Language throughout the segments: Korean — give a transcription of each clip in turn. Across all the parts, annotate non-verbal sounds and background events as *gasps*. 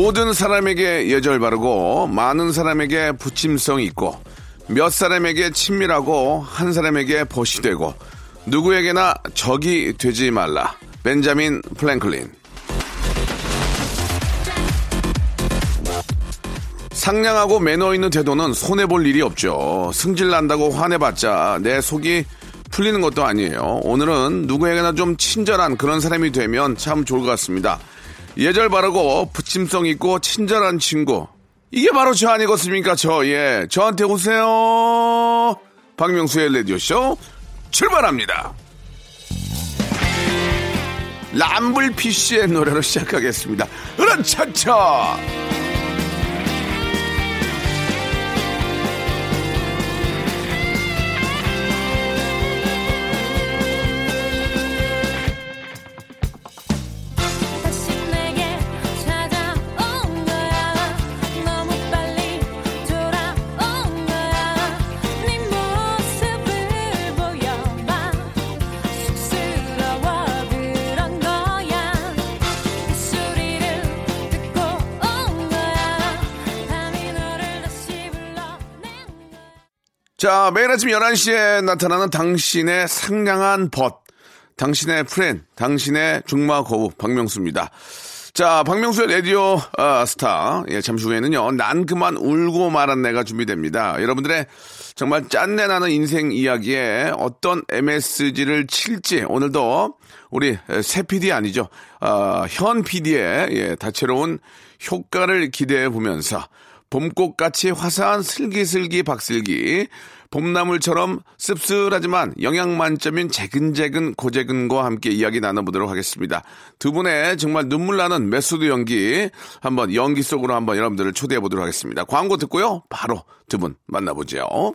모든 사람에게 예절 바르고 많은 사람에게 붙임성 있고 몇 사람에게 친밀하고 한 사람에게 벗이 되고 누구에게나 적이 되지 말라 벤자민 프랭클린 상냥하고 매너 있는 태도는 손해볼 일이 없죠. 승질난다고 화내봤자 내 속이 풀리는 것도 아니에요. 오늘은 누구에게나 좀 친절한 그런 사람이 되면 참 좋을 것 같습니다. 예절 바르고 부침성 있고 친절한 친구. 이게 바로 저 아니겠습니까? 저, 예. 저한테 오세요. 박명수의 라디오쇼 출발합니다. 람블피쉬의 노래로 시작하겠습니다. 으라차차! 자, 매일 아침 11시에 나타나는 당신의 상냥한 벗. 당신의 프렌, 당신의 중마 거우, 박명수입니다. 자, 박명수의 라디오 아, 스타. 예, 잠시 후에는요, 난 그만 울고 말한 내가 준비됩니다. 여러분들의 정말 짠내 나는 인생 이야기에 어떤 MSG를 칠지 오늘도 우리 새 PD 아니죠. 아, 현 PD의 예, 다채로운 효과를 기대해 보면서 봄꽃같이 화사한 슬기슬기 박슬기 봄나물처럼 씁쓸하지만 영양 만점인 재근재근 고재근과 함께 이야기 나눠보도록 하겠습니다. 두 분의 정말 눈물 나는 메소드 연기 한번 연기 속으로 한번 여러분들을 초대해 보도록 하겠습니다. 광고 듣고요. 바로 두 분 만나보죠.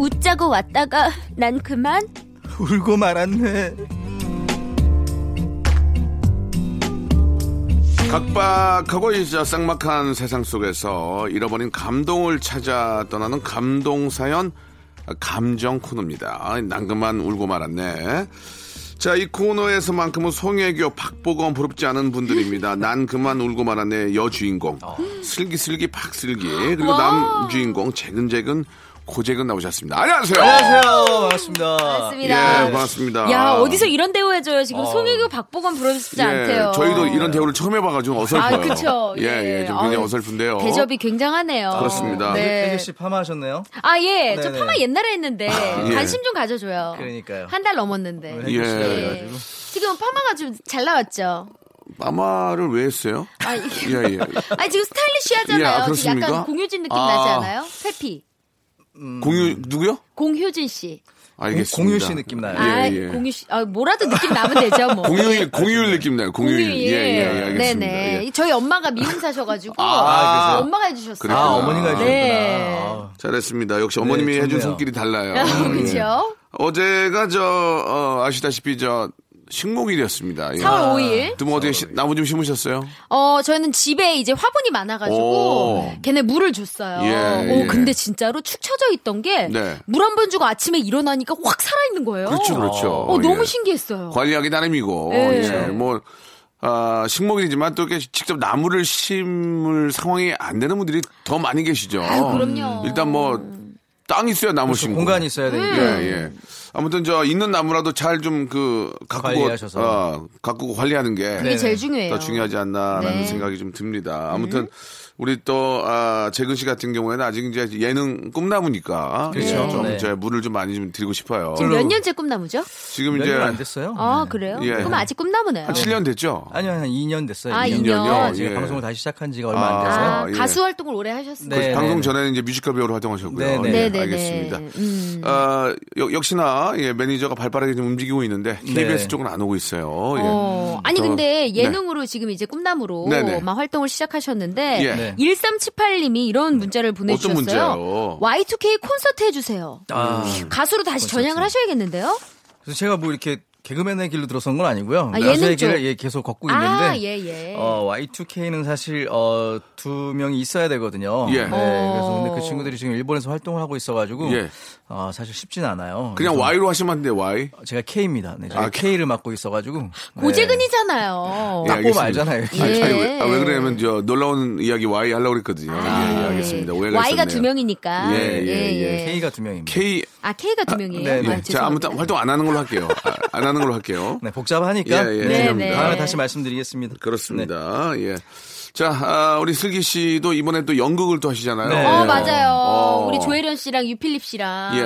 웃자고 왔다가 난 그만 울고 말았네. 각박하고 이제 쌍막한 세상 속에서 잃어버린 감동을 찾아 떠나는 감동 사연 감정 코너입니다. 난그만 울고 말았네. 자, 이 코너에서만큼은 송혜교, 박보검 부럽지 않은 분들입니다. 난 그만 울고 말았네 여주인공. 슬기슬기 박슬기. 그리고 남주인공 재근재근 고재근 나오셨습니다. 안녕하세요. 안녕하세요. 반갑습니다. 반갑습니다. 예, 반갑습니다. 야 어디서 이런 대우 해줘요 지금 송혜교 박보검 부르시지 않대요 예, 저희도 이런 대우를 처음 해봐가지고 어설퍼요. 아 그쵸 예, 예, 좀 굉장히 아유, 어설픈데요. 대접이 굉장하네요 그렇습니다. 네. 혜교 씨 파마 하셨네요? 아예저 네네. 파마 옛날에 했는데 예. 관심 좀 가져줘요 그러니까요. 한 달 넘었는데 예. 그래가지고. 지금 파마가 좀 잘 나왔죠 마마를 왜 했어요? 아, 예, 예. 아니 지금 스타일리시하잖아요 예, 지금 그렇습니까? 약간 공효진 느낌 아. 나지 않아요 페피 공유 누구요? 공효진 씨 알겠습니다. 공유 씨 느낌 나요. 아, 예, 예. 공유 씨, 아, 뭐라도 느낌 나면 되죠, 뭐. 공유일 공유일 느낌 나요. 공유일. 공유일. 예, 예, 예, 알겠습니다. 네네. 예. 저희 엄마가 미용사셔가지고. 아? 엄마가 해주셨어요. 그래요? 아, 어머니가 해주셨구나. 네. 아, 잘했습니다. 역시 어머님이 네, 해준. 손길이 달라요. 그렇죠. 어제가 저 어, 아시다시피 저 식목일이었습니다. 예. 4월 5일. 두분 어떻게 시- 나무 좀 심으셨어요? 어, 저희는 집에 이제 화분이 많아가지고, 오. 걔네 물을 줬어요. 예, 오, 예. 근데 진짜로 축 처져 있던 게, 네. 물한번 주고 아침에 일어나니까 확 살아있는 거예요. 그렇죠, 그렇죠. 어, 너무 예. 신기했어요. 관리하기 나름이고, 예. 예. 뭐, 아, 식목일이지만 또 이렇게 직접 나무를 심을 상황이 안 되는 분들이 더 많이 계시죠. 아유, 그럼요. 일단 뭐, 땅 있어야 나무 심고. 공간이 있어야 되니까. 예, 예. 아무튼 저 있는 나무라도 잘 좀 그 가꾸고 관리하셔서. 어, 가꾸고 관리하는 게 그게 네. 제일 중요해요. 더 중요하지 않나라는 네. 생각이 좀 듭니다. 아무튼 우리 또 아, 재근 씨 같은 경우에는 아직 이제 예능 꿈나무니까 그렇죠. 예, 좀 네. 이제 물을 좀 많이 좀 드리고 싶어요. 지금 몇 년째 꿈나무죠? 지금 몇 이제 년안 됐어요? 아, 네. 그래요? 예. 그럼 아직 꿈나무네요. 한 7년 됐죠? 아니요, 한 2년 됐어요. 아, 2년. 2년요? 네, 제가 예. 방송을 다시 시작한 지가 얼마 아, 안 돼서요. 아, 예. 가수 활동을 오래 하셨어요. 네. 방송 전에는 이제 뮤지컬 배우로 활동하셨고요. 네, 네. 예. 알겠습니다. 음. 아, 역- 역시나 예, 매니저가 발 빠르게 좀 움직이고 있는데 KBS 네. 쪽은 안 오고 있어요. 예. 어, 아니 더- 근데 예능으로 지금 이제 꿈나무로 네네. 막 활동을 시작하셨는데 예. 네. 1378님이 이런 문자를 보내주셨어요. 문자요? Y2K 콘서트 해주세요. 아. 가수로 다시 전향을 하시야겠는데요? 그래서 제가 뭐 이렇게 개그맨의 길로 들어선 건 아니고요. 아, 가수의. 길을 예, 계속 걷고 있는데 아, 예, 예. 어, Y2K는 사실 어, 두 명이 있어야 되거든요. 예. 네, 그래서 어. 근데 그 친구들이 지금 일본에서 활동을 하고 있어가지고 예. 어, 사실 쉽진 않아요. 그냥 Y로 하시면 안 돼요, Y. 제가 K입니다. 네, 제가 아, K를 맡고 있어가지고 네. 고재근이잖아요. 예, 딱 보면. 알잖아요. 아니, 예. 아니, 왜, 아, 왜 그러냐면 저 놀라운 이야기 Y 하려고 그랬거든요. 예, 예, 알겠습니다. 오해가 Y가 있었네요. 두 명이니까. 예, 예, 예. K가 두 명입니다. K 아, K가 두 명이에요. 네, 네. 아, 자. 아무튼 활동 안 하는 걸로 할게요. 아, 안 하는 걸로 할게요. 네, 복잡하니까 예, 예, 네. 네. 다음에 다시 말씀드리겠습니다. 그렇습니다. 예. 자, 아, 우리 슬기 씨도 이번에 또 연극을 또 하시잖아요. 네. 어, 예. 맞아요. 어. 우리 조혜련 씨랑 유필립 씨랑 예.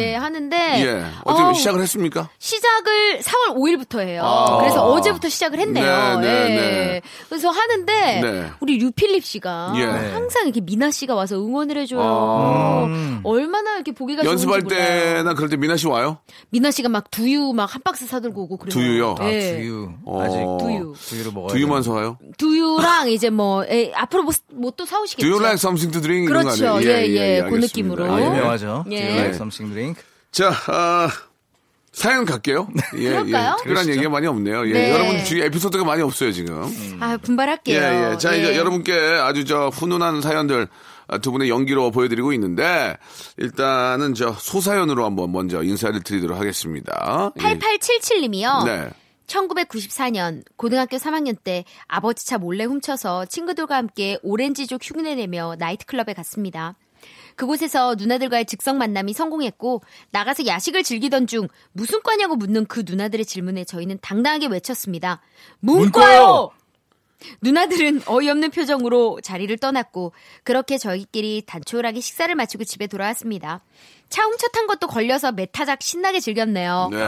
예, 음. 하는데 예. 어떻게 어우, 시작을 했습니까? 시작을 4월 5일부터 해요. 아. 그래서 어제부터 시작을 했네요. 네, 네, 예. 네. 그래서 하는데 네. 우리 류필립 씨가 예. 항상 이렇게 미나 씨가 와서 응원을 해줘요. 아. 음. 얼마나 이렇게 보기가 연습할 좋은지 몰라요. 때나 그럴 때 미나 씨 와요? 미나 씨가 막 두유 막 한 박스 사들고 오고 그래요. 두유요? 아, 예. 두유. 어. 아직 두유. 두유를 먹어야 두유만. 사와요? 두유랑 이제 뭐 에, 앞으로 뭐또 사오시겠죠. Do you like something to drink? 이런 거 그렇죠. 아니에요? 예, 예, 그 알겠습니다. 느낌으로. 아, 예. 유명하죠. 예. Do you like something drink? 자, 아, 사연 갈게요. 예, 그럴까요? 예. 특별한 얘기가 많이 없네요. 예, 네. 여러분 주위에 에피소드가 많이 없어요, 지금. 아, 예, 분발할게요. 예. 자, 이제 예. 여러분께 아주 저 훈훈한 사연들 아, 두 분의 연기로 보여드리고 있는데 일단은 저 소사연으로 한번 먼저 인사를 드리도록 하겠습니다. 예. 8877님이요. 네. 1994년 고등학교 3학년 때 아버지 차 몰래 훔쳐서 친구들과 함께 오렌지족 흉내 내며 나이트클럽에 갔습니다. 그곳에서 누나들과의 즉석 만남이 성공했고 나가서 야식을 즐기던 중 무슨 과냐고 묻는 그 누나들의 질문에 저희는 당당하게 외쳤습니다. 문과요! 누나들은 어이없는 표정으로 자리를 떠났고 그렇게 저희끼리 단촐하게 식사를 마치고 집에 돌아왔습니다. 차 훔쳐탄 것도 걸려서 메타작 신나게 즐겼네요. 네,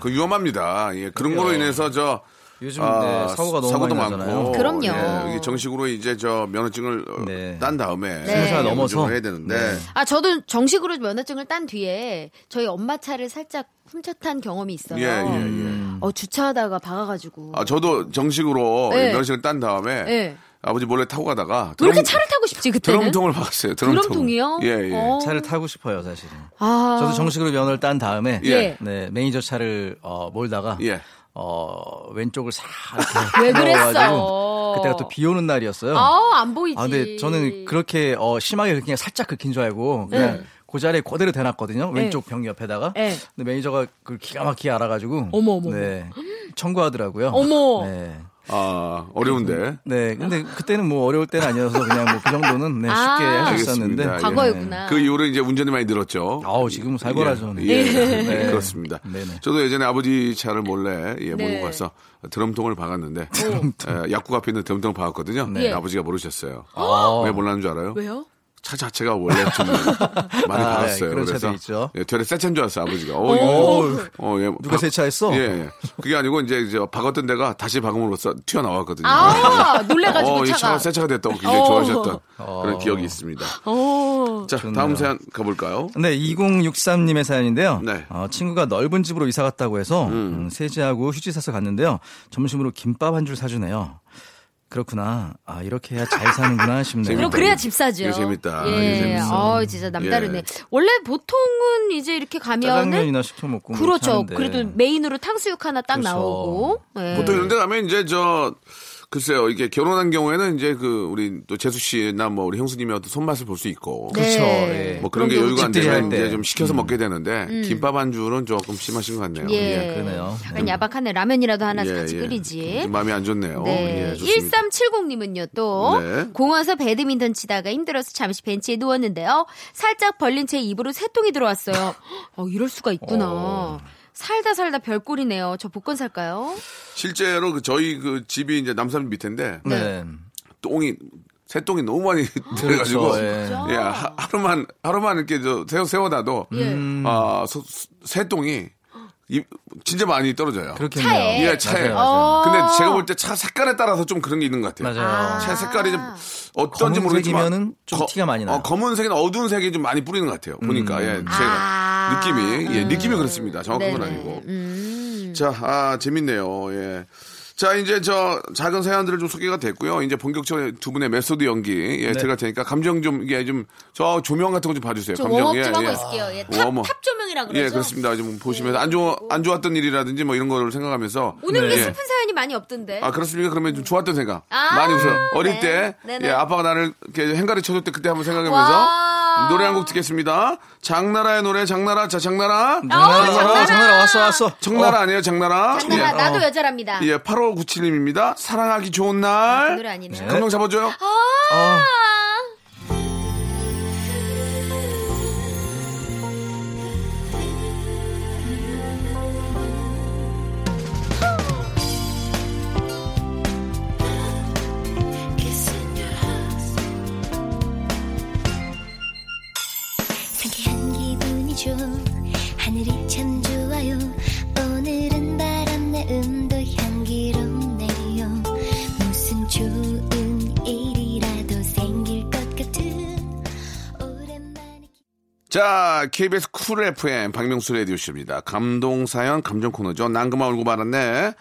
그 위험합니다. 예, 그런 거로 인해서 저 요즘 아, 네, 사고가 너무 사고도 많이 많고, 나잖아요. 그럼요. 예, 이게 정식으로 이제 저 면허증을 어, 네. 딴 다음에 스무 살 예, 넘어서. 해야 되는데 네. 아, 저도 정식으로 면허증을 딴 뒤에 저희 엄마 차를 살짝 훔쳐탄 경험이 있어요. 예, 예, 예. 어, 주차하다가 박아가지고. 아, 저도 정식으로 네. 면허증을 딴 다음에 네. 아버지 몰래 타고 가다가 왜 이렇게 차를 타고 싶지, 그때는? 드럼통을 박았어요. 드럼통. 드럼통이요? 예, 예. 어. 차를 타고 싶어요, 사실은. 아. 저도 정식으로 면허를 딴 다음에 예. 네, 매니저 차를 어, 몰다가 예. 어, 왼쪽을 싹 *laughs* 왜 그랬어? 그때가 또 비 오는 날이었어요. 아, 안 보이지. 아, 근데 저는 그렇게 어, 심하게 그냥 살짝 긁힌 줄 알고 그냥 네. 그 자리에 그대로 대놨거든요. 왼쪽 벽 옆에다가. 네. 근데 매니저가 그 기가 막히게 알아가지고 어머, 어머, 네. *gasps* 청구하더라고요. 어머. 네. 아, 어려운데. 네. 근데 그때는 뭐 어려울 때는 아니어서 그냥 뭐 그 정도는 네, 쉽게 아. 할수 있었는데. 예. 과거였구나. 그 이후로 이제 운전이 많이 늘었죠. 아우, 지금 살벌하죠. 예, 예, 네. 네, 그렇습니다. 네네. 저도 예전에 아버지 차를 몰래 예, 몰고 네. 가서 드럼통을 박았는데 예, 약국 앞에 있는 드럼통을 박았거든요. 네. 아버지가 모르셨어요. 아. 왜 몰랐는 줄 알아요? 왜요? 차 자체가 원래 좀 *laughs* 많이 아, 박았어요. 그런 그래서 차도 있죠. 예, 되레 새 차인 줄 알았어요, 아버지가. 어, 오. 이거, 어, 예, 누가 세차했어? 예, 예. 그게 아니고 이제, 이제 박았던 데가 다시 박음으로써 튀어나왔거든요. 아, 놀래가지고 어, 이 차가. 차가 새 차가 됐다고 굉장히 어. 좋아하셨던 그런 기억이 있습니다. 어. 자, 좋네요. 다음 사연 가볼까요? 네, 2063님의 사연인데요. 네. 어, 친구가 넓은 집으로 이사 갔다고 해서 음, 세제하고 휴지 사서 갔는데요. 점심으로 김밥 한 줄 사주네요. 그렇구나. 아, 이렇게 해야 잘 사는구나 *laughs* 싶네요. 그럼 그래야 집 사죠. 이거 재밌다. 예. 이거 재밌어. 어, 진짜 남다르네. 예. 원래 보통은 이제 이렇게 가면은 짜장면이나 시켜 먹고 뭐 그렇죠. 그래도 메인으로 탕수육 하나 딱 그렇죠. 나오고. 예. 보통 이런 데 가면 이제 저, 글쎄요, 이게 결혼한 경우에는 이제 그 우리 또 재수 씨나 뭐 우리 형수님의 어떤 손맛을 볼 수 있고. 네. 그렇죠. 예. 뭐 그런 게 그런 여유가 안 되면. 이제 좀 시켜서 먹게 되는데 김밥 한 줄은 조금 심하신 것 같네요. 예. 그러네요. 약간 야박하네. 라면이라도 하나 예, 같이 예. 끓이지. 좀 마음이 안 좋네요. 네. 예, 좋습니다. 1370님은요, 또, 네. 공원에서 배드민턴 치다가 힘들어서 잠시 벤치에 누웠는데요. 살짝 벌린 제 입으로 새똥이 들어왔어요. *gasps* 어, 이럴 수가 있구나. 살다 살다 별꼴이네요. 저 복권 살까요? 실제로 그 저희 그 집이 이제 남산 밑인데 네. 똥이 새똥이 너무 많이 들어가지고 그렇죠, 예. 예, 하- 하루만 하루만 이렇게 저 세워 세워놔도 예. 아 소- 새똥이 이- 진짜 많이 떨어져요. 그렇겠네요. 차에. 예, 차에. 맞아요, 맞아요. 근데 제가 볼 때 차 색깔에 따라서 좀 그런 게 있는 것 같아요. 맞아요. 차 색깔이 좀 어떤지 검은색이면은 모르겠지만 좀 티가 많이 나요. 어, 검은색이나 어두운 색이 좀 많이 뿌리는 것 같아요. 보니까 예, 제가 아. 느낌이 예, 느낌이 그렇습니다. 정확한 건. 아니고. 음. 자, 아, 재밌네요. 예. 자, 이제 저 작은 사연들을 좀 소개가 됐고요. 이제 본격적으로 두 분의 메소드 연기 예, 네. 들어갈 테니까 감정 좀 이게 좀저 조명 같은 거 좀 봐주세요. 저 감정 warm-up 좀 하고 있을게요. 예, top. top 조명이라 그러죠. 예, 그렇습니다. 좀 보시면서 안 좋아 안 좋았던 일이라든지 뭐 이런 거를 생각하면서 오늘 왜 예. 슬픈 사연이 많이 없던데? 아 그렇습니까? 그러면 좀 좋았던 생각 아, 많이 웃어요. 어릴 네. 때 네네. 예, 아빠가 나를 이렇게 행가리 쳐줄 때 그때 한번 생각하면서 와. 노래 한 곡 듣겠습니다. 장나라의 노래 장나라 자 장나라 장나라. 장나라, 장나라 왔어, 왔어. 장나라 아니에요 장나라 장난아, 예. 나도 여자랍니다. 예, 8597님입니다. 사랑하기 좋은 그 날. 노래 아니네. 감동 잡아줘요. 아, 상 자, KBS 쿨 FM 박명수 라디오쇼입니다. 감동사연 감정 코너죠. 난 그만 울고 말았네.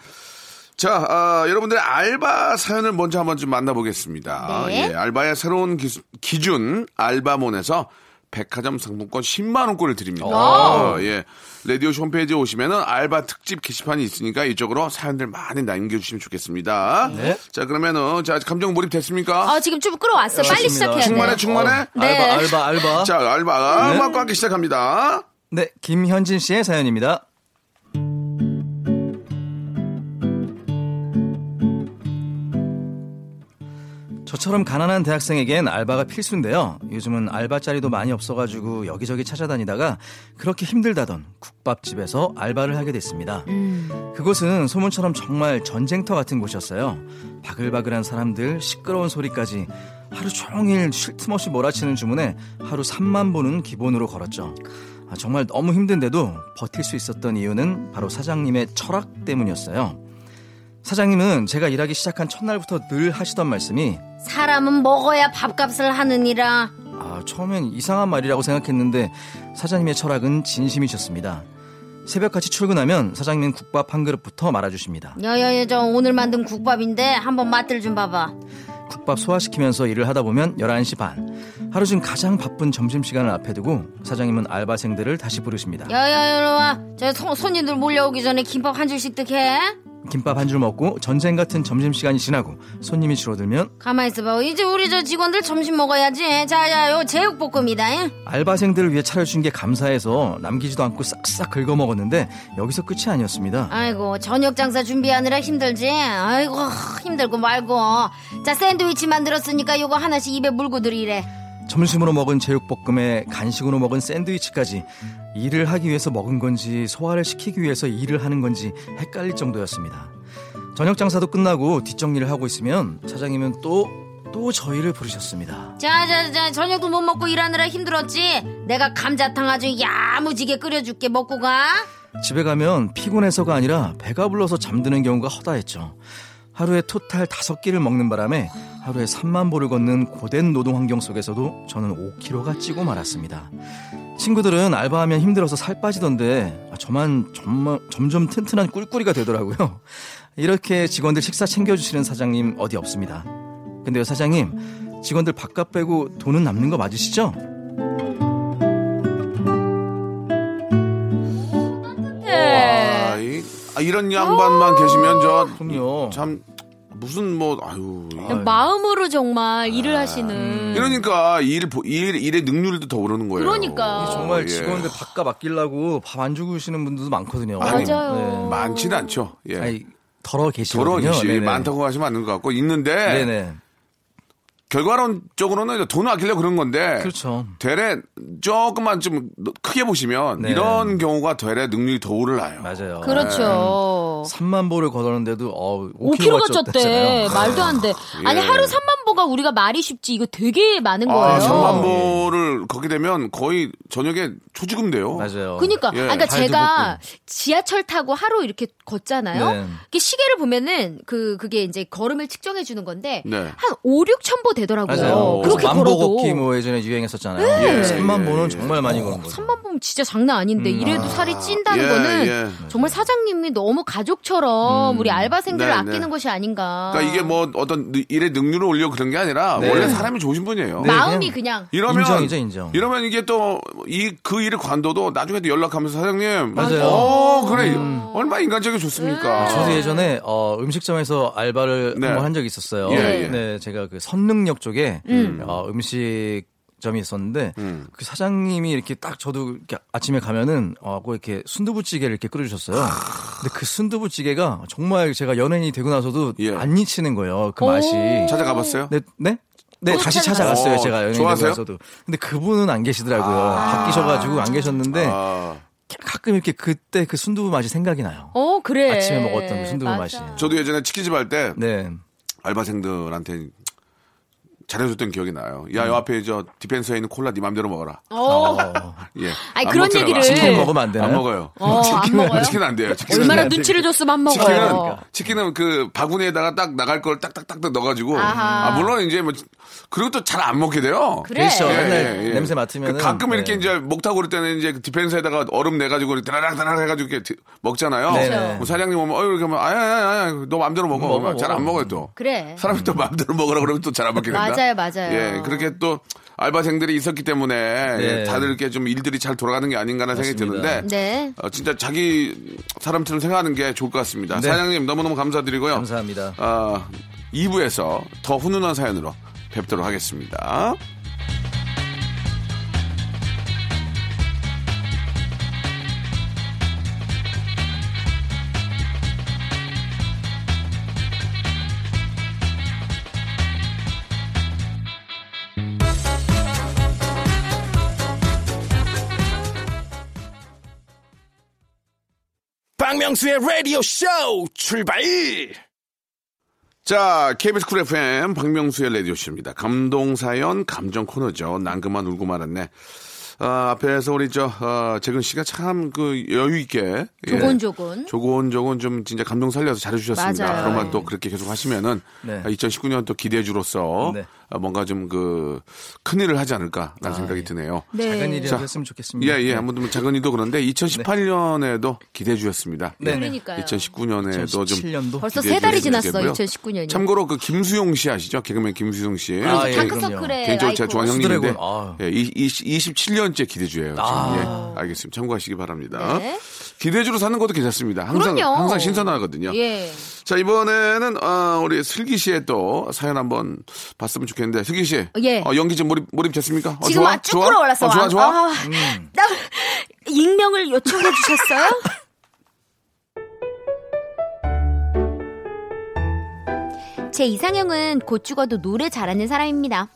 자, 아, 여러분들의 알바 사연을 먼저 한번 좀 만나보겠습니다. 네. 예, 알바의 새로운 기, 기준 알바몬에서 백화점 상품권 10만 원권을 드립니다. 어, 예. 라디오 홈페이지에 오시면은 알바 특집 게시판이 있으니까 이쪽으로 사연들 많이 남겨 주시면 좋겠습니다. 네. 자, 그러면은 자 감정 몰입 됐습니까? 아, 지금 좀 끌어왔어요. 빨리. 시작해야 충만해, 돼. 충만해. 네. 알바, 알바, 알바. 자, 알바 네. 음악과 함께 시작합니다. 네, 김현진 씨의 사연입니다. 저처럼 가난한 대학생에겐 알바가 필수인데요. 요즘은 알바 자리도 많이 없어가지고 여기저기 찾아다니다가 그렇게 힘들다던 국밥집에서 알바를 하게 됐습니다. 그곳은 소문처럼 정말 전쟁터 같은 곳이었어요. 바글바글한 사람들, 시끄러운 소리까지 하루 종일 쉴 틈 없이 몰아치는 주문에 하루 3만 본은 기본으로 걸었죠. 아, 정말 너무 힘든데도 버틸 수 있었던 이유는 바로 사장님의 철학 때문이었어요. 사장님은 제가 일하기 시작한 첫날부터 늘 하시던 말씀이 사람은 먹어야 밥값을 하느니라. 아, 처음엔 이상한 말이라고 생각했는데 사장님의 철학은 진심이셨습니다. 새벽같이 출근하면 사장님은 국밥 한 그릇부터 말아주십니다. 야야야, 저 오늘 만든 국밥인데 한번 맛들 좀 봐봐. 국밥 소화시키면서 일을 하다 보면 11시 반. 하루 중 가장 바쁜 점심시간을 앞에 두고 사장님은 알바생들을 다시 부르십니다. 야야야, 일로 와. 저 손- 손님들 몰려오기 전에 김밥 한 줄씩 득해. 김밥 한 줄 먹고 전쟁 같은 점심시간이 지나고 손님이 줄어들면 가만 있어봐. 이제 우리 저 직원들 점심 먹어야지. 자야, 요 제육볶음이다. 잉? 알바생들을 위해 차려준 게 감사해서 남기지도 않고 싹싹 긁어 먹었는데 여기서 끝이 아니었습니다. 아이고 저녁 장사 준비하느라 힘들지. 아이고 힘들고 말고. 자 샌드위치 만들었으니까 요거 하나씩 입에 물고 들이래. 점심으로 먹은 제육볶음에 간식으로 먹은 샌드위치까지 일을 하기 위해서 먹은 건지 소화를 시키기 위해서 일을 하는 건지 헷갈릴 정도였습니다. 저녁 장사도 끝나고 뒷정리를 하고 있으면 사장님은 또, 또 저희를 부르셨습니다. 자자자 저녁도 못 먹고 일하느라 힘들었지. 내가 감자탕 아주 야무지게 끓여줄게 먹고 가. 집에 가면 피곤해서가 아니라 배가 불러서 잠드는 경우가 허다했죠. 하루에 토탈 다섯 끼를 먹는 바람에 하루에 3만 보를 걷는 고된 노동 환경 속에서도 저는 5kg가 찌고 말았습니다. 친구들은 알바하면 힘들어서 살 빠지던데 아, 저만 점점, 점점 튼튼한 꿀꿀이가 되더라고요. *laughs* 이렇게 직원들 식사 챙겨주시는 사장님 어디 없습니다. 근데요 사장님 직원들 밥값 빼고 돈은 남는 거 맞으시죠? 아, 이, 아, 이런 양반만 계시면 저. 참 무슨 뭐 아유 그냥 마음으로 정말 일을 하시는. 이러니까 일, 보- 일 일의 능률도 더 오르는 거예요. 그러니까. 정말 예. 직원들 밥값 아끼려고 밥 안 주고 계시는 분들도 많거든요. 아니, 맞아요. 많지는 않죠. 예. 아니, 덜어 계시거든요. 더러 계시 네네. 많다고 하시면 안 될 것 같고 있는데 네네. 결과론적으로는 돈을 아끼려 그런 건데 그렇죠. 되레 조금만 좀 크게 보시면 네. 이런 경우가 되레 능률이 더 오르나요. 맞아요. 그렇죠. 3만 보를 걷었는데도 어, 5kg가 5kg가 쪘대. 말도 안 돼. 아니, 예. 하루 3만 보가 우리가 말이 쉽지. 이거 되게 많은 거예요. 아, 3만 보를 걷게 되면 거의 저녁에 초지금 돼요. 맞아요. 그니까, 예. 그러니까 제가 지하철 타고 하루 이렇게 걷잖아요. 네. 이게 시계를 보면은 그 그게 이제 걸음을 측정해 주는 건데 네. 한 5, 6천 보 되더라고요. 맞아요. 그렇게 만보 걸어도 걷기 뭐 예전에 유행했었잖아요. 예, 3만 예, 보는 예. 정말 많이 걷는 거죠. 3만 보면 진짜 장난 아닌데 이래도 살이 찐다는 예, 거는 예. 정말 사장님이 너무 가족처럼 우리 알바생들을 네, 아끼는 네. 것이 아닌가. 그러니까 이게 뭐 어떤 느- 일의 능률을 올려 그런 게 아니라 네. 원래 사람이 좋으신 분이에요. 네. 마음이 그냥 그냥 이러면 인정이죠, 인정. 이러면 이게 또 이 그 일의 관도도 나중에도 연락하면서 사장님 맞아요. 어 그래 얼마 나 인간적이 좋습니까? 저도 예전에 어, 음식점에서 알바를 네. 한번한 적이 있었어요. 예, 예. 네, 제가 그 선릉역 쪽에 어, 음식 점이 있었는데 음. 그 사장님이 이렇게 딱 저도 이렇게 아침에 가면은 어, 꼭 이렇게 순두부찌개를 이렇게 끓여주셨어요. 근데 그 순두부찌개가 정말 제가 연예인이 되고 나서도 예. 안 잊히는 거예요. 그 맛이. 찾아가 봤어요? 네, 네? 네, 또 다시 찾아갔어요? 어, 제가 연예인 좋아하세요? 되고 나서도. 근데 그분은 안 계시더라고요. 바뀌셔가지고 안 계셨는데 아, 가끔 이렇게 그때 그 순두부 맛이 생각이 나요. 어 그래. 아침에 먹었던 그 순두부 맞아. 맛이. 저도 예전에 치킨집 할 때 네. 알바생들한테 잘해줬던 기억이 나요. 야, 음. 요 앞에 저 디펜서에 있는 콜라 네 맘대로 먹어라. 어. 예. 아니, 안 그런 먹더라고요. 얘기를- 치킨 먹으면 안 되나요? 안 먹어요. 어, 안 먹어요? 치킨 안 돼요. 치킨은 얼마나 안 돼요. 눈치를 줬으면 안 치킨은 먹어요. 치킨은 그 바구니에다가 딱 나갈 걸 딱딱딱 넣어가지고 아하. 아 물론 이제 뭐 그리고 또 잘 안 먹게 돼요. 그래. 그렇죠. 예, 예, 예. 냄새 맡으면 그 가끔 이렇게 이제 목 타고 그럴 때는 이제 그 디펜서에다가 얼음 내가지고 드라락 드라락 해가지고 이렇게 드- 먹잖아요. 네네. 뭐 사장님 오면 어이 이렇게 하면 아야 아야 아야 너 마음대로 먹어. 잘안 먹어. 먹어요 또. 그래. 사람이 또 마음대로 먹으라 그러면 또 잘 안 먹게 된다. 맞아요, 맞아요. 예, 그렇게 또 알바생들이 있었기 때문에 네. 예, 다들 이렇게 좀 일들이 잘 돌아가는 게 아닌가라는 생각이 맞습니다. 드는데 네. 어, 진짜 자기 사람처럼 생각하는 게 좋을 것 같습니다. 네. 사장님 너무너무 감사드리고요. 감사합니다. 어, 2부에서 더 훈훈한 사연으로 뵙도록 하겠습니다. 박명수의 라디오 쇼 출발! 자, KBS 쿨 FM 박명수의 라디오 쇼입니다. 감동 사연 감정 코너죠. 난 그만 울고 말았네. 아, 앞에서 우리 저, 어, 재근 씨가 참 그 여유 있게. 예, 조곤조곤. 조곤조곤 좀 진짜 감동 살려서 잘해주셨습니다. 맞아요. 그러면 또 그렇게 계속 하시면은 네. 2019년 또 기대주로서 네. 어, 뭔가 좀 그 큰일을 하지 않을까라는 아, 생각이 예. 드네요. 네. 작은 했으면 좋겠습니다. 예, 예. 네. 아무튼 뭐 작은 일도 그런데 2018년에도 기대주였습니다. 네, 네. 그러니까요. 2019년에도 좀 2017년도 벌써 기대해 세 달이 지났어, 되겠고요. 2019년이. 참고로 그 김수용 씨 아시죠? 개그맨 김수용 씨. 아, 예, 다크서클의 개인적으로 제가. 좋아하는 형님인데 아. 예, 이, 27년 째 기대주예요. 아. 예, 알겠습니다. 참고하시기 바랍니다. 네. 기대주로 사는 것도 괜찮습니다. 항상 그럼요. 항상 신선하거든요. 예. 자 이번에는 어, 우리 슬기 씨의 또 사연 한번 봤으면 좋겠는데 슬기 씨, 예. 어, 연기 좀 몰입 몰입 됐습니까? 어, 지금 좋아? 아, 쭉 좋아? 끌어올랐어. 어, 좋아 좋아. 아, 나 익명을 요청해 주셨어요? *laughs* 제 이상형은 곧 죽어도 노래 잘하는 사람입니다.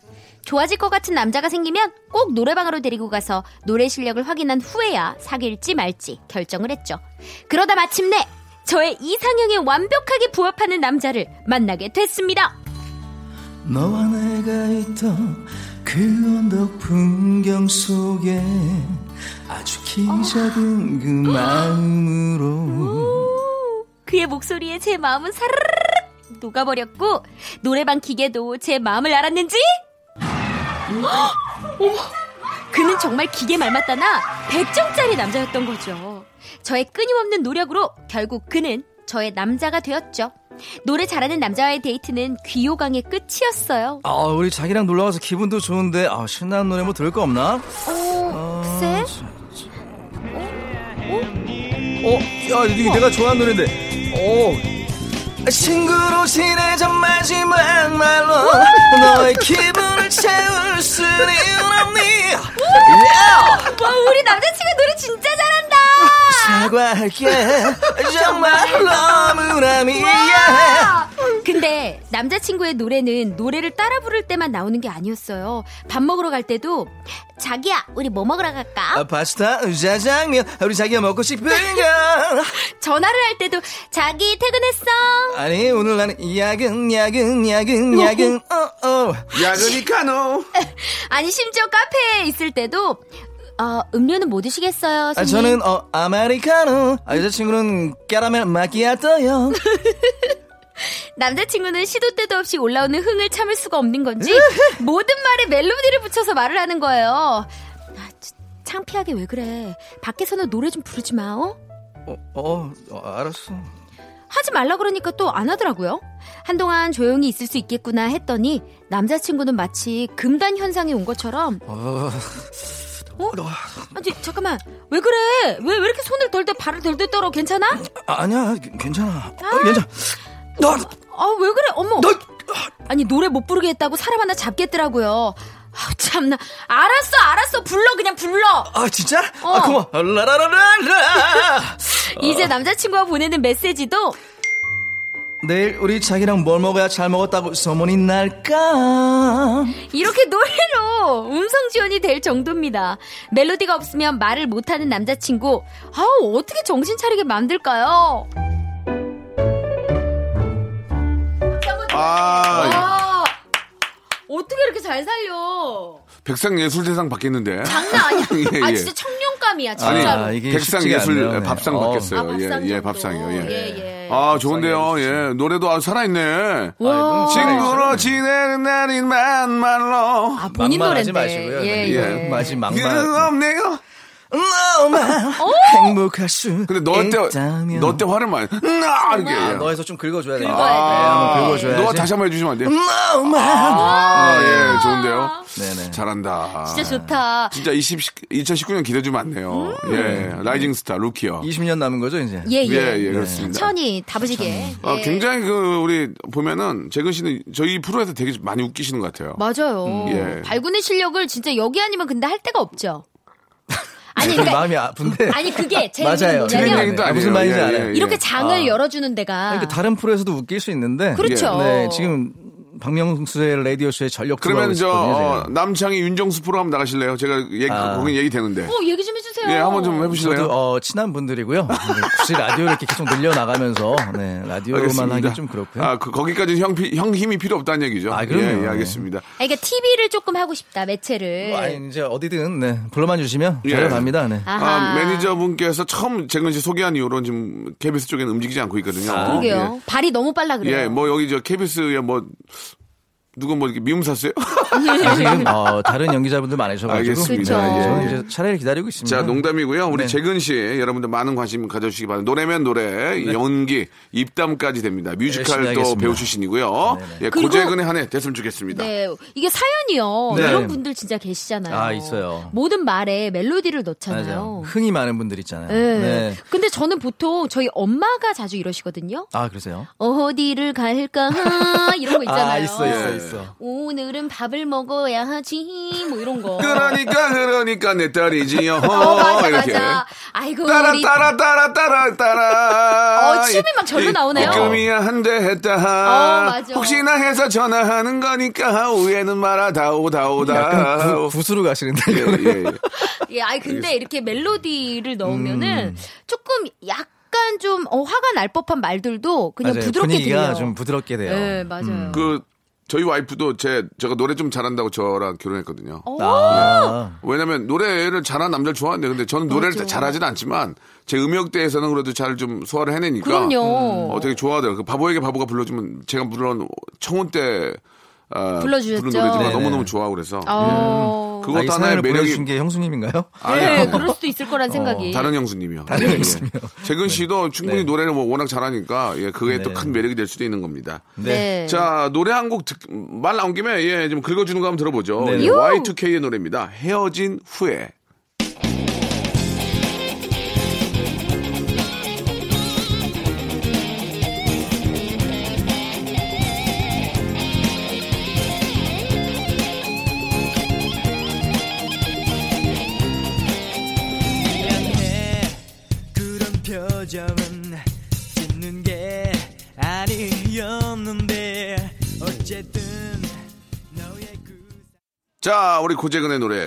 좋아질 것 같은 남자가 생기면 꼭 노래방으로 데리고 가서 노래 실력을 확인한 후에야 사귈지 말지 결정을 했죠. 그러다 마침내 저의 이상형에 완벽하게 부합하는 남자를 만나게 됐습니다. 너와 내가 있던 그 언덕 풍경 속에 아주 키 작은 그 마음으로 그의 목소리에 제 마음은 사르르르 녹아버렸고 노래방 기계도 제 마음을 알았는지 헉! 어머 그는 정말 기계 말 맞다나 100점짜리 남자였던 거죠. 저의 끊임없는 노력으로 결국 그는 저의 남자가 되었죠. 노래 잘하는 남자와의 데이트는 귀요강의 끝이었어요. 아 우리 자기랑 놀러 가서 기분도 좋은데 아 신나는 노래 뭐 들을 거 없나? 어, 글쎄? 어? 야 이게 내가 좋아하는 노래인데. 어. 친구로 지내자 마지막 말로 너의 기분을 채울 없니? 와, 우리 남자친구 노래 진짜 잘한다. 사과할게. 정말 너무나 미안해. 와! 근데 남자친구의 노래는 노래를 따라 부를 때만 나오는 게 아니었어요. 밥 먹으러 갈 때도 자기야, 우리 뭐 먹으러 갈까? 아, 파스타 짜장면 우리 자기가 먹고 싶은 거 *laughs* 전화를 할 때도 자기 퇴근했어. 아니 오늘 나는 야근 야근 야근 야근 *laughs* 어어 야그니카노. *laughs* 아니 심지어 카페에 있을 때도 어, 음료는 뭐 드시겠어요? 아? 저는 어 아메리카노 아, 여자친구는 까라멜 마키아토요 *laughs* 남자친구는 시도 때도 없이 올라오는 흥을 참을 수가 없는 건지 모든 말에 멜로디를 붙여서 말을 하는 거예요. 아, 참, 창피하게 왜 그래? 밖에서는 노래 좀 부르지 마. 어? 어, 어, 어, 알았어 하지 말라 그러니까 또 안 하더라고요. 한동안 조용히 있을 수 있겠구나 했더니 남자친구는 마치 금단 현상이 온 것처럼 어, 어? 아니 잠깐만 왜 그래? 왜 왜 이렇게 손을 덜덜 발을 덜덜 떨어 괜찮아? 아, 아니야 괜찮아 어, 괜찮아 너 아 왜 그래? 어머. 너! 아니 노래 못 부르게 했다고 사람 하나 잡겠더라고요. 아 참나. 알았어 알았어 불러 그냥 불러. 아 진짜? 어. 아 고마워 라라라라라 *laughs* 이제 남자친구가 보내는 메시지도 내일 우리 자기랑 뭘 먹어야 잘 먹었다고 소문이 날까 이렇게 노래로 음성 지원이 될 정도입니다. 멜로디가 없으면 말을 못하는 남자친구. 아우 어떻게 정신 차리게 만들까요? 아, 아 어떻게 이렇게 잘 살려? 백상 예술대상 받겠는데. 장난 아니야. *laughs* 예, 아 예. 진짜 청룡감이야 아니, 진짜로. 이게 백상 쉽지가 예술 않네요. 네. 밥상 어. 받겠어요. 아, 밥상 예, 예, 정도. 밥상이요. 예. 예, 예. 아, 좋은데요. 예. 노래도 아주 살아있네. 와. 친구로 지내는 날인 만말로. 아 본인 노래인데. 마시고요. 예, 네. 예. 마지 막말 그 없네요. 너만 행복할 수 근데 너 때, 있다면 너때 화를 많이, 나! 이렇게. 아, 너에서 좀 긁어줘야 돼. 긁어야 네, 한번 아, 긁어줘야지. 너가 다시 한번 해주시면 안 돼요? 너만 아, 예, 좋은데요. 네네. 잘한다. 진짜 좋다. 진짜 20, 2019년 기대주면 안 돼요. 예, rising star, 루키요. 20년 남은 거죠 이제. 예, 예. 예, 예, 그렇습니다. 천이 다부지게. 아, 예. 굉장히 그, 우리, 보면은, 재근 씨는 저희 프로에서 되게 많이 웃기시는 것 같아요. 맞아요. 예. 발군의 실력을 진짜 여기 아니면 근데 할 데가 없죠. 아니, 좀 그러니까, 마음이 아픈데. 아니 그게 *laughs* 제 맞아요. 얘기는 아. 무슨 말인지 예, 알아요. 예, 예. 이렇게 장을 아. 열어주는 데가 그러니까 다른 프로에서도 웃길 수 있는데. 그렇죠. 네, 지금 박명수의 라디오 쇼에 전력 그러면 저, 어. 남창희 윤정수 프로 한번 나가실래요? 제가 얘기, 아. 거긴 얘기 되는데. 어 얘기 좀 해주세요. 예, 한번 좀 해보실래요? 저도 어, 친한 분들이고요. 근데 굳이 라디오를 이렇게 계속 늘려 나가면서 네, 라디오만. 하기 좀 그렇고요. 아, 그, 거기까지 형, 피- 형 힘이 필요 없다는 얘기죠. 아, 그럼요. 예, 예, 알겠습니다. 아, 그러니까 TV를 조금 하고 싶다 매체를. 뭐, 아니 이제 어디든 네, 불러만 주시면 예. 데려갑니다. 네. 아하. 아, 매니저분께서 처음 재근 씨 소개한 이후로 지금 KBS 쪽에는 움직이지 않고 있거든요. 그러게요. 발이 너무 빨라 예. 그래요. 예, 뭐 여기 저 KBS에 뭐 누구 뭐 이렇게 미움 샀어요? 지금 어, 다른 연기자분들 많으셔가지고 알겠습니다. 네, 예. 저는 이제 차례를 기다리고 있습니다. 자, 농담이고요. 우리 네. 재근 씨 여러분들 많은 관심 가져주시기 바랍니다. 노래면 노래, 연기, 입담까지 됩니다. 네. 열심히 뮤지컬 또 하겠습니다. 배우 출신이고요. 예, 그리고- 고재근의 한해 됐으면 좋겠습니다. 네, 이게 사연이요. 네. 이런 분들 진짜 계시잖아요. 아, 있어요. 모든 말에 멜로디를 넣잖아요. 맞아요. 흥이 많은 분들 있잖아요. 네. 네. 근데 저는 보통 저희 엄마가 자주 이러시거든요. 아, 그러세요? 어디를 갈까 이런 거 *laughs* 있잖아요. 아, 있어, 있어, 예. 있어. 오늘은 밥을 먹어야 하지 뭐 이런 거. 그러니까 그러니까 내 딸이지요. *laughs* 어, 맞아 이렇게. 맞아. 아이고 따라 우리 따라 따라 따라 따라. 어, 춤이 막 절로 나오네요. 꿈이야 한대 했다. 어, 맞아. 혹시나 해서 전화하는 거니까 오해는 마라 다오 다오 약간 다오. 구, 구수로 가시는데. 예, 예, 예. 예, 아이 근데 이렇게 멜로디를 넣으면은 음. 조금 약간 좀 어, 화가 날 법한 말들도 그냥 맞아요. 부드럽게 분위기가 들려요. 좀 부드럽게 돼요. 네, 맞아요. 그 저희 와이프도 제 제가 노래 좀 잘한다고 저랑 결혼했거든요. 어. 아, 왜냐면 노래를 잘하는 남자를 좋아하는데 근데 저는 노래를 맞아. 잘하지는 않지만 제 음역대에서는 그래도 잘 좀 소화를 해내니까 그럼요. 어, 되게 좋아하더라고요. 그 바보에게 바보가 불러주면 제가 물론 청혼 때 아, 불러주셨죠? 부른 노래지만. 너무너무 좋아하고 그래서 어. 그것도 아, 이 하나의 매력이 게 형수님인가요? 네, 그럴 수도 있을 거란 생각이. 다른 형수님이요. 다른 예, 예. 형수님이요. 재근 씨도 충분히 네. 노래를 뭐 워낙 잘하니까 예, 그게 또 네. 큰 매력이 될 수도 있는 겁니다. 네. 자 노래 한 곡 말 나온 김에 예, 좀 긁어주는 거 한번 들어보죠. 네네. 예, 유! Y2K의 노래입니다. 헤어진 후에. 자, 우리 고재근의 노래.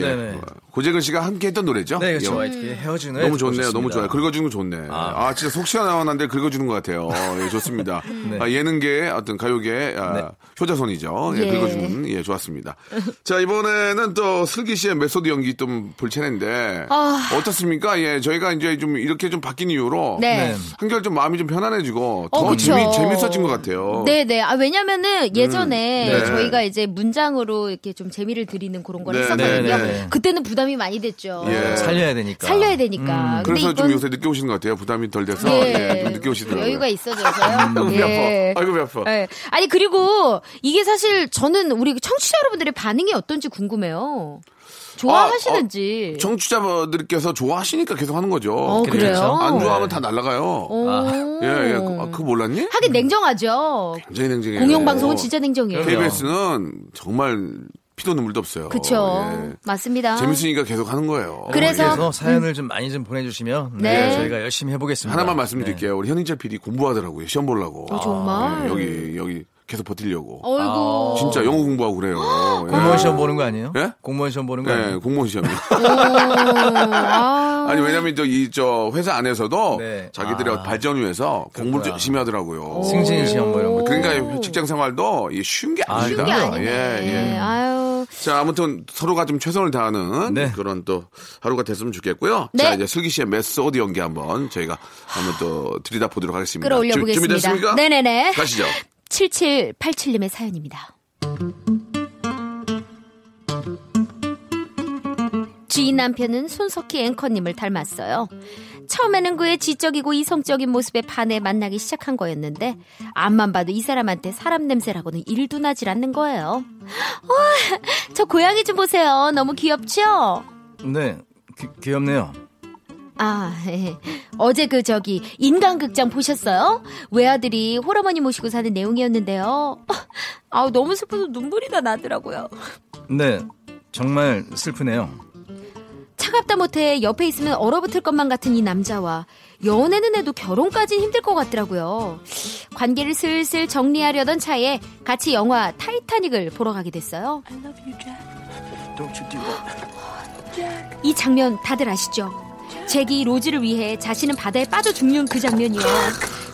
예. 고재근 씨가 함께 했던 노래죠? 네, 그렇죠. 예. 이렇게 헤어지는 너무 좋네요. 너무 좋아요. 긁어주는 거 좋네. 아, 아. 진짜 속 시원한데 긁어주는 것 같아요. *laughs* 예, 좋습니다. 네. 아, 예능계 어떤 가요계 아, 네. 효자손이죠. 예, 예. 긁어주는 예, 좋았습니다. 자, 이번에는 또 슬기 씨의 메소드 연기 좀 볼 차례인데 아. 어떻습니까? 예, 저희가 이제 좀 이렇게 좀 바뀐 이유로 네. 네. 한결 좀 마음이 좀 편안해지고 더 어. 재미, 재밌어진 것 같아요. 네 네. 아, 왜냐면은 예전에 네. 저희가 이제 문장으로 이렇게 좀 재미를 드리는 그런 걸 네, 했었거든요. 네, 네. 그때는 부담이 많이 됐죠. 예. 살려야 되니까. 살려야 되니까. 근데 그래서 좀 이건 요새 늦게 오시는 것 같아요. 부담이 덜 돼서 예. 예, 좀 늦게 오시더라고요. 여유가 있어져서요. 아이고, 배 예. 아파. 아이고, 배 아파. 예. 아니 그리고 이게 사실 저는 우리 청취자 여러분들의 반응이 어떤지 궁금해요. 좋아하시는지. 아, 청취자분들께서 좋아하시니까 계속 하는 거죠. 어, 그래요? 그렇죠. 안 좋아하면 다 날아가요. 오. 예, 예. 그, 아, 그거 몰랐니? 하긴 냉정하죠. 굉장히 냉정해요. 공영방송은 진짜 냉정해요. KBS는 정말 피도 눈물도 없어요. 그쵸. 예. 맞습니다. 재밌으니까 계속 하는 거예요. 그래서- 그래서 사연을 좀 많이 좀 보내주시면 네. 네. 저희가 열심히 해보겠습니다. 하나만 말씀드릴게요. 우리 현인철 PD 공부하더라고요. 시험 보려고. 어, 정말? 예, 여기, 여기 계속 버티려고. 어이구. 진짜 영어 공부하고 그래요. *gasps* 예. 아. 공무원 시험 보는 거 아니에요? 예? 공무원 시험 보는 거 예, 아니에요? 공무원 시험이요. 아. 아니 왜냐면 저이 저 회사 안에서도 네. 자기들의 아. 발전을 위해서 공부를 그렇구나. 열심히 하더라고요. 승진 시험 뭐 이런 거. 그러니까 직장 생활도 이게 쉬운 게 아, 아닙니다. 게 아니네. 예, 예. 아유. 자, 아무튼 서로가 좀 최선을 다하는 네. 그런 또 하루가 됐으면 좋겠고요. 네. 자, 이제 슬기 씨의 메소드 연기 한번 저희가 한번 또 들여다보도록 하겠습니다. 끌어올려 주- 보겠습니다. 준비됐습니까? 네네네. 가시죠. 7787님의 사연입니다. 지인 남편은 손석희 앵커님을 닮았어요. 처음에는 그의 지적이고 이성적인 모습에 반해 만나기 시작한 거였는데 앞만 봐도 이 사람한테 사람 냄새라고는 일도 나질 않는 거예요. 와, 저 고양이 좀 보세요. 너무 귀엽죠? 네, 귀, 귀엽네요. 아, 예. 어제 그 저기 인간극장 보셨어요? 외아들이 홀어머니 모시고 사는 내용이었는데요. 아, 너무 슬퍼서 눈물이 다 나더라고요. 네, 정말 슬프네요. 차갑다 못해 옆에 있으면 얼어붙을 것만 같은 이 남자와 연애는 해도 결혼까지는 힘들 것 같더라고요. 관계를 슬슬 정리하려던 차에 같이 영화 타이타닉을 보러 가게 됐어요. *gasps* 이 장면 다들 아시죠? 잭이 로즈를 위해 자신은 바다에 빠져 죽는 그 장면이요.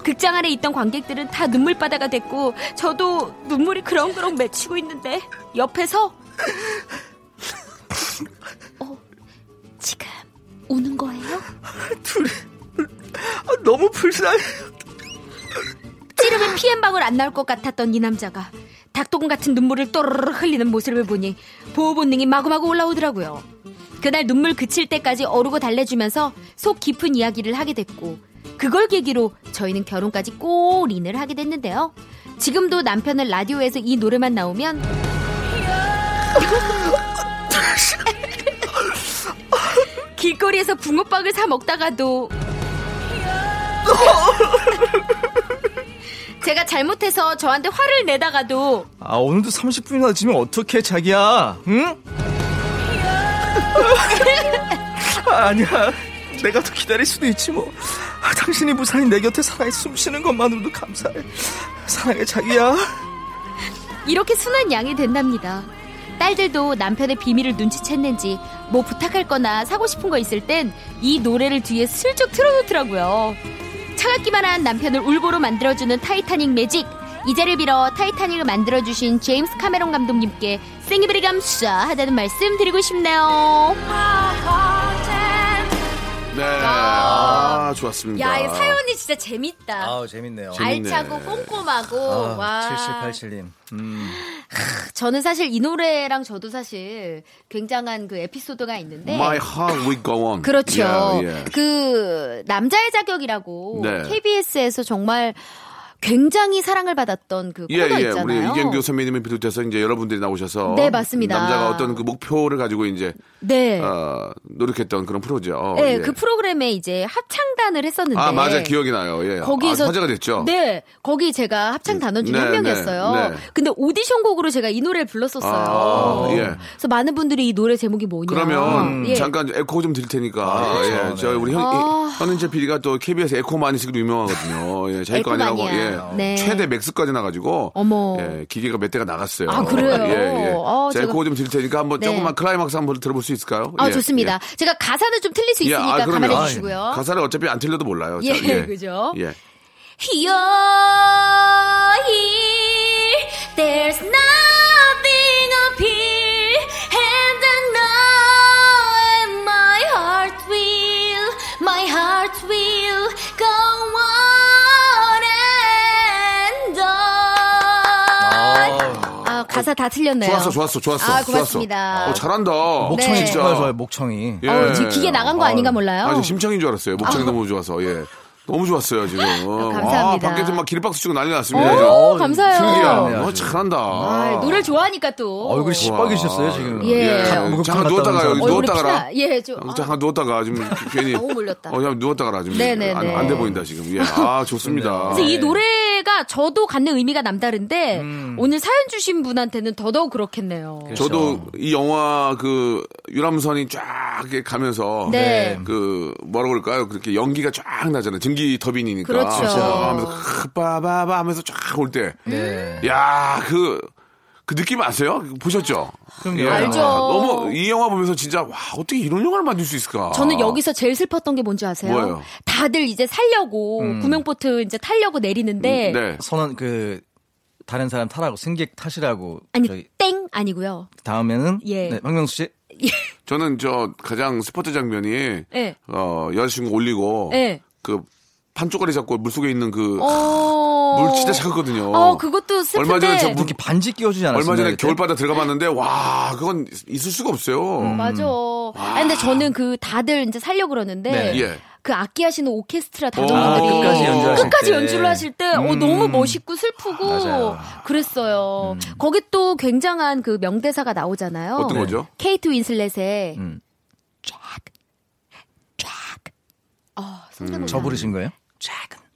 극장 안에 있던 관객들은 다 눈물바다가 됐고 저도 눈물이 그렁그렁 맺히고 있는데 옆에서 어, 지금 우는 거예요? 너무 불쌍해. 찌르면 피 한 방울 안 나올 것 같았던 이 남자가 닭똥 같은 눈물을 또르르 흘리는 모습을 보니 보호 본능이 마구마구 올라오더라고요. 그날 눈물 그칠 때까지 어르고 달래주면서 속 깊은 이야기를 하게 됐고 그걸 계기로 저희는 결혼까지 꼬린을 하게 됐는데요. 지금도 남편은 라디오에서 이 노래만 나오면 *laughs* 길거리에서 붕어빵을 사 먹다가도 *laughs* 제가 잘못해서 저한테 화를 내다가도 아, 오늘도 30분이나 늦으면 어떡해, 자기야? 응? 아, *laughs* 아니야. 내가 더 기다릴 수도 있지, 뭐. 아, 당신이 무사히 내 곁에 살아있 숨 쉬는 것만으로도 감사해. 사랑해, 자기야. 이렇게 순한 양이 된답니다. 딸들도 남편의 비밀을 눈치챘는지 뭐 부탁할 거나 사고 싶은 거 있을 땐 이 노래를 뒤에 슬쩍 틀어놓더라고요. 차갑기만 한 남편을 울보로 만들어주는 타이타닉 매직. 이 자를 빌어 타이타닉을 만들어주신 제임스 카메론 감독님께 생이브리 감사하다는 말씀 드리고 싶네요. 네. 아, 좋았습니다. 야, 이 사연이 진짜 재밌다. 아우, 재밌네요. 재밌네. 알차고 꼼꼼하고 아, 와. 7787님. 음. 저는 사실 이 노래랑 저도 사실 굉장한 그 에피소드가 있는데 My heart will go on. 그렇죠. 예, 예. 그 남자의 자격이라고 네. KBS에서 정말 굉장히 사랑을 받았던 그 예, 코너 예. 있잖아요. 우리 이경규 선배님을 비롯해서 이제 여러분들이 나오셔서 네, 맞습니다. 남자가 어떤 그 목표를 가지고 이제 네. 어, 노력했던 그런 프로죠. 어, 네, 예. 그 프로그램에 이제 합창단을 했었는데 아, 맞아. 기억이 나요. 예. 거기에서 아, 화제가 됐죠. 네, 거기 제가 합창 단원 중에 네, 한 명이었어요. 네, 네. 근데 오디션곡으로 제가 이 노래를 불렀었어요. 아, 예. 그래서 많은 분들이 이 노래 제목이 뭐냐. 그러면 예. 잠깐 에코 좀 드릴 테니까. 그렇죠. 예. 네. 저 우리 현, 아. 현은재 PD가 또 KBS 에코 마니식으로 유명하거든요. 예. 자기 거 아니라고. 예. 예. 네. 최대 max까지 나가지고 어머. 예, 기계가 몇 대가 나갔어요. 아, 그래요? 예, 예. 어, 제가 제가- 그거 좀 드릴 테니까 한번 네. 조금만 클라이막스 한번 들어볼 수 있을까요? 아, 예, 좋습니다. 제가 가사는 좀 틀릴 수 예. 있으니까 아. 감안해 아, 주시고요. 가사를 어차피 안 틀려도 몰라요. 예, 자, *laughs* 그죠? 예. You're here, there's nothing up here, 가사 다 틀렸네요. 좋았어, 좋았어, 좋았어. 아, 고맙습니다. 좋았어. 어, 잘한다. 목청이 네. 정말 좋아요. 목청이. 예. 어, 지금 기계 나간 거 아닌가 몰라요. 아, 저 심청인 줄 알았어요. 목청이 너무 좋아서. 예. 너무 좋았어요, 지금. 어, *laughs* 감사합니다. 아, 밖에서 막 기립박수 치고 난리 났습니다. 오, 지금. 어, 감사해요. 승기야, 네, 너 아주. 잘한다. 아, 노래를 좋아하니까 또. 얼굴이 시뻘개셨어요 지금. 예. 목욕탕 잠깐 누웠다가 온 여기 사람. 얼굴이 누웠다 가라. 피나- 예, 좀. 어, 잠깐 누웠다가 지금 *laughs* 괜히 너무 몰렸다. 어, 그냥 누웠다 가라 지금 네네네. 안, 안돼 보인다 지금. 예. 아 좋습니다. 그래서 이 노래 가 저도 갖는 의미가 남다른데 오늘 사연 주신 분한테는 더더욱 그렇겠네요. 저도 이 영화 그 유람선이 쫙 이렇게 가면서 네. 그 뭐라 그럴까요? 그렇게 연기가 쫙 나잖아요. 전기 터빈이니까. 그렇죠. 하면서 크, 빠바바 하면서 쫙 올 때. 네. 야, 그, 그 느낌 아세요? 보셨죠? 그럼요. 알죠. 너무 이 영화 보면서 진짜 와 어떻게 이런 영화를 만들 수 있을까? 저는 여기서 제일 슬펐던 게 뭔지 아세요? 뭐예요? 다들 이제 살려고 구명보트 이제 타려고 내리는데 네. 선언 그 다른 사람 타라고 승객 타시라고 아니 저희 땡 아니고요. 다음에는 예. 네, 박명수 씨 저는 저 가장 스포트 장면이 예. 어 여자친구 올리고 예. 그 판쪽거리 잡고 물 속에 있는 그 어. 물 진짜 차갑거든요. 어, 그것도 슬픈데. 얼마 전에 저 물- 이렇게 반지 끼워주지 않았어요? 얼마 전에 겨울바다 들어가봤는데 와 그건 있을 수가 없어요. 맞아. 아 근데 저는 그 다들 이제 살려 그러는데 네. 예. 그 악기 하시는 오케스트라 아, 단원분들이 끝까지 연주하실 끝까지 때. 연주를 하실 때 어, 너무 멋있고 슬프고 맞아요. 그랬어요. 거기 또 굉장한 그 명대사가 나오잖아요. 어떤 거죠? 케이트 윈슬렛의 음. 쫙, 쫙. 어, 성대모사. 저 부르신 거예요?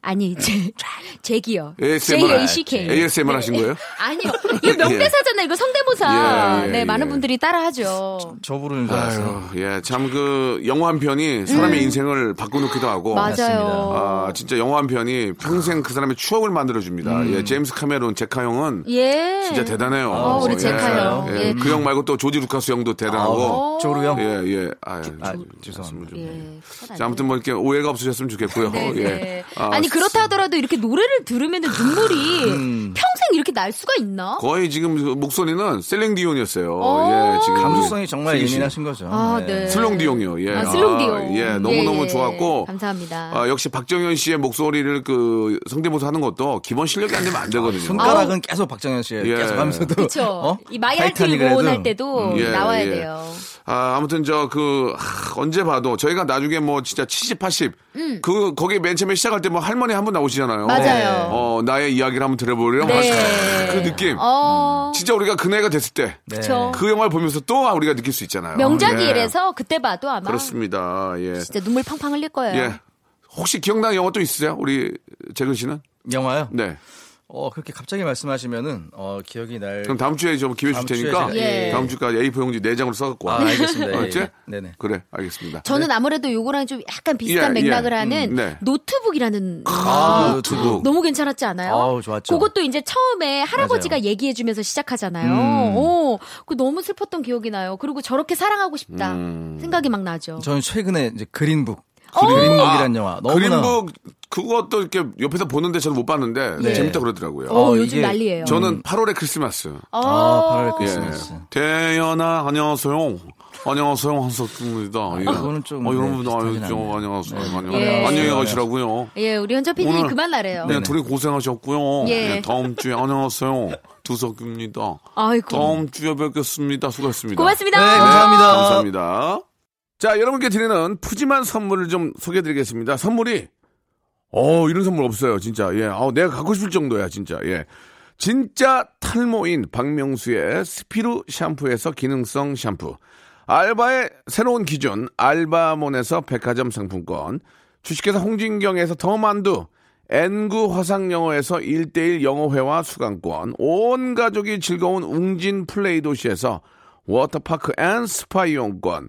아니, 제, 제기요. ASMR, J-A-C-K. ASMR 하신 거예요? *laughs* 아니요. 이거 명대사잖아요. 이거 성대모사. 예, 예, 네, 예. 많은 분들이 따라하죠. 저 부르는 줄 알았어요. 아유, 예, 참 그 영화 한 편이 사람의 인생을 바꿔놓기도 하고. 음. 맞아요. 아, 진짜 영화 한 편이 평생 그 사람의 추억을 만들어줍니다. 예, 제임스 카메론, 제카 형은 예. 진짜 대단해요. 어, 우리 예, 제카 형. 예, 예. 그 형 말고 또 조지 루카스 형도 대단하고. 조루 형. 예, 예. 아유, 아, 좀- 죄송합니다. 좀- 예. 자, 아무튼 뭐 이렇게 오해가 없으셨으면 좋겠고요. 네, 예. 네. 아, 아니 그 렇다 하더라도 이렇게 노래를 들으면 눈물이 평생 이렇게 날 수가 있나? 거의 지금 그 목소리는 셀링디온이었어요. 어. 예, 지금 감수성이 정말. 예민하신 거죠. 아, 네. 슬롱디용이요. 예. 아, 슬롱디용. 아, 예, 너무너무 예, 예. 좋았고. 감사합니다. 아, 역시 박정현 씨의 목소리를 그 성대모사 하는 것도 기본 실력이 안 되면 안 되거든요. 손가락은 계속 박정현 씨의 예. 계속 하면서도 그렇죠. *laughs* 어? 이 마이알티를 타이타닉을 해도 모험할 때도 예, 나와야 예. 돼요. 아, 아무튼 저 그 언제 봐도 저희가 나중에 뭐 진짜 70, 80그 거기 맨 처음에 시작할 때 뭐 할머니 한 분 나오시잖아요. 음. 맞아요. 어, 나의 이야기를 한번 들어보려고 네. 아, 그 느낌. 어, 진짜 우리가 그 나이가 됐을 때그 네. 그쵸. 영화를 보면서 또 우리가 느낄 수 있잖아요. 명작이래서 그때 봐도 아마 예. 그렇습니다. 예. 진짜 눈물 팡팡 흘릴 거예요. 예. 혹시 기억나는 영화 또 있으세요? 우리 재근 씨는? 영화요. 네. 어 그렇게 갑자기 말씀하시면은 어 기억이 날. 그럼 다음 주에 좀 기회 줄 테니까 제가- 예. 다음 주까지 A4 용지 4 장으로 써갖고 와. 아 알겠습니다. *laughs* 예, 알았지? 예. 네네. 그래, 알겠습니다. 저는 아무래도 요거랑 좀 약간 비슷한 예, 맥락을 예. 하는 음, 네. 노트북이라는 아, 노트북. 너무 괜찮았지 않아요? 아우, 좋았죠. 그것도 이제 처음에 할아버지가 얘기해주면서 시작하잖아요. 음. 오, 그 너무 슬펐던 기억이 나요. 그리고 저렇게 사랑하고 싶다 음. 생각이 막 나죠. 저는 최근에 이제 그린북. 어! 그린북이라는 영화 너무나 그린북 그것도 이렇게 옆에서 보는데 저는 못 봤는데 네. 재밌다 그러더라고요. 어, 어, 요즘 이게 난리예요. 저는 8월의 크리스마스. 어, 아 8월 예. 크리스마스. 태연아 안녕하세요. 안녕하세요 한석입니다. 예. 그거는 좀, 어, 네, 여러분 비슷하진 아유, 저 않네요. 안녕하세요. 네. 안녕. 예. 안녕히 가시라고요. 예, 우리 현철 PD님 오늘- 그만 나래요. 네, 둘이 고생하셨고요. 예. 예, 다음 주에 안녕하세요. 두석입니다. 아이고. 다음 주에 뵙겠습니다. 수고하셨습니다. 고맙습니다. 네, 감사합니다. 감사합니다. 자, 여러분께 드리는 푸짐한 선물을 좀 소개해 드리겠습니다. 선물이, 어, 이런 선물 없어요, 진짜. 예. 아 내가 갖고 싶을 정도야, 진짜. 예. 진짜 탈모인 박명수의 스피루 샴푸에서 기능성 샴푸. 알바의 새로운 기준, 알바몬에서 백화점 상품권. 주식회사 홍진경에서 더 만두. N구 화상영어에서 1대1 영어회화 수강권. 온 가족이 즐거운 웅진 플레이 도시에서 워터파크 앤 스파 이용권.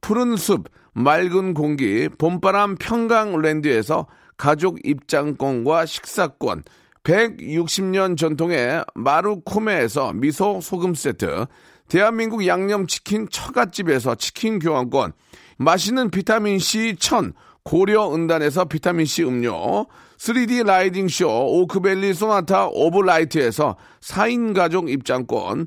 푸른 숲, 맑은 공기, 봄바람 평강랜드에서 가족 입장권과 식사권, 160년 전통의 마루코메에서 미소 소금 세트, 대한민국 양념치킨 처갓집에서 치킨 교환권, 맛있는 비타민C 천 고려 은단에서 비타민C 음료, 3D 라이딩쇼 오크밸리 소나타 오브라이트에서 4인 가족 입장권,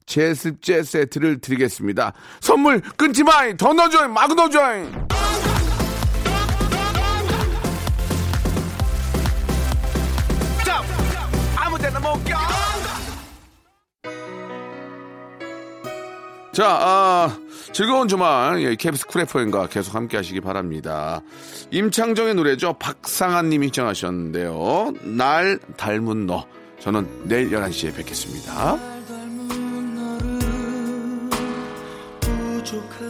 제습제 세트를 드리겠습니다. 선물 끊지 마이! 더 넣어줘잉! 막 넣어줘잉! 자, 아, 즐거운 주말, 예, KBS 쿨 FM과 계속 함께 하시기 바랍니다. 임창정의 노래죠. 박상한 님이 시청하셨는데요. 날 닮은 너. 저는 내일 11시에 뵙겠습니다. 부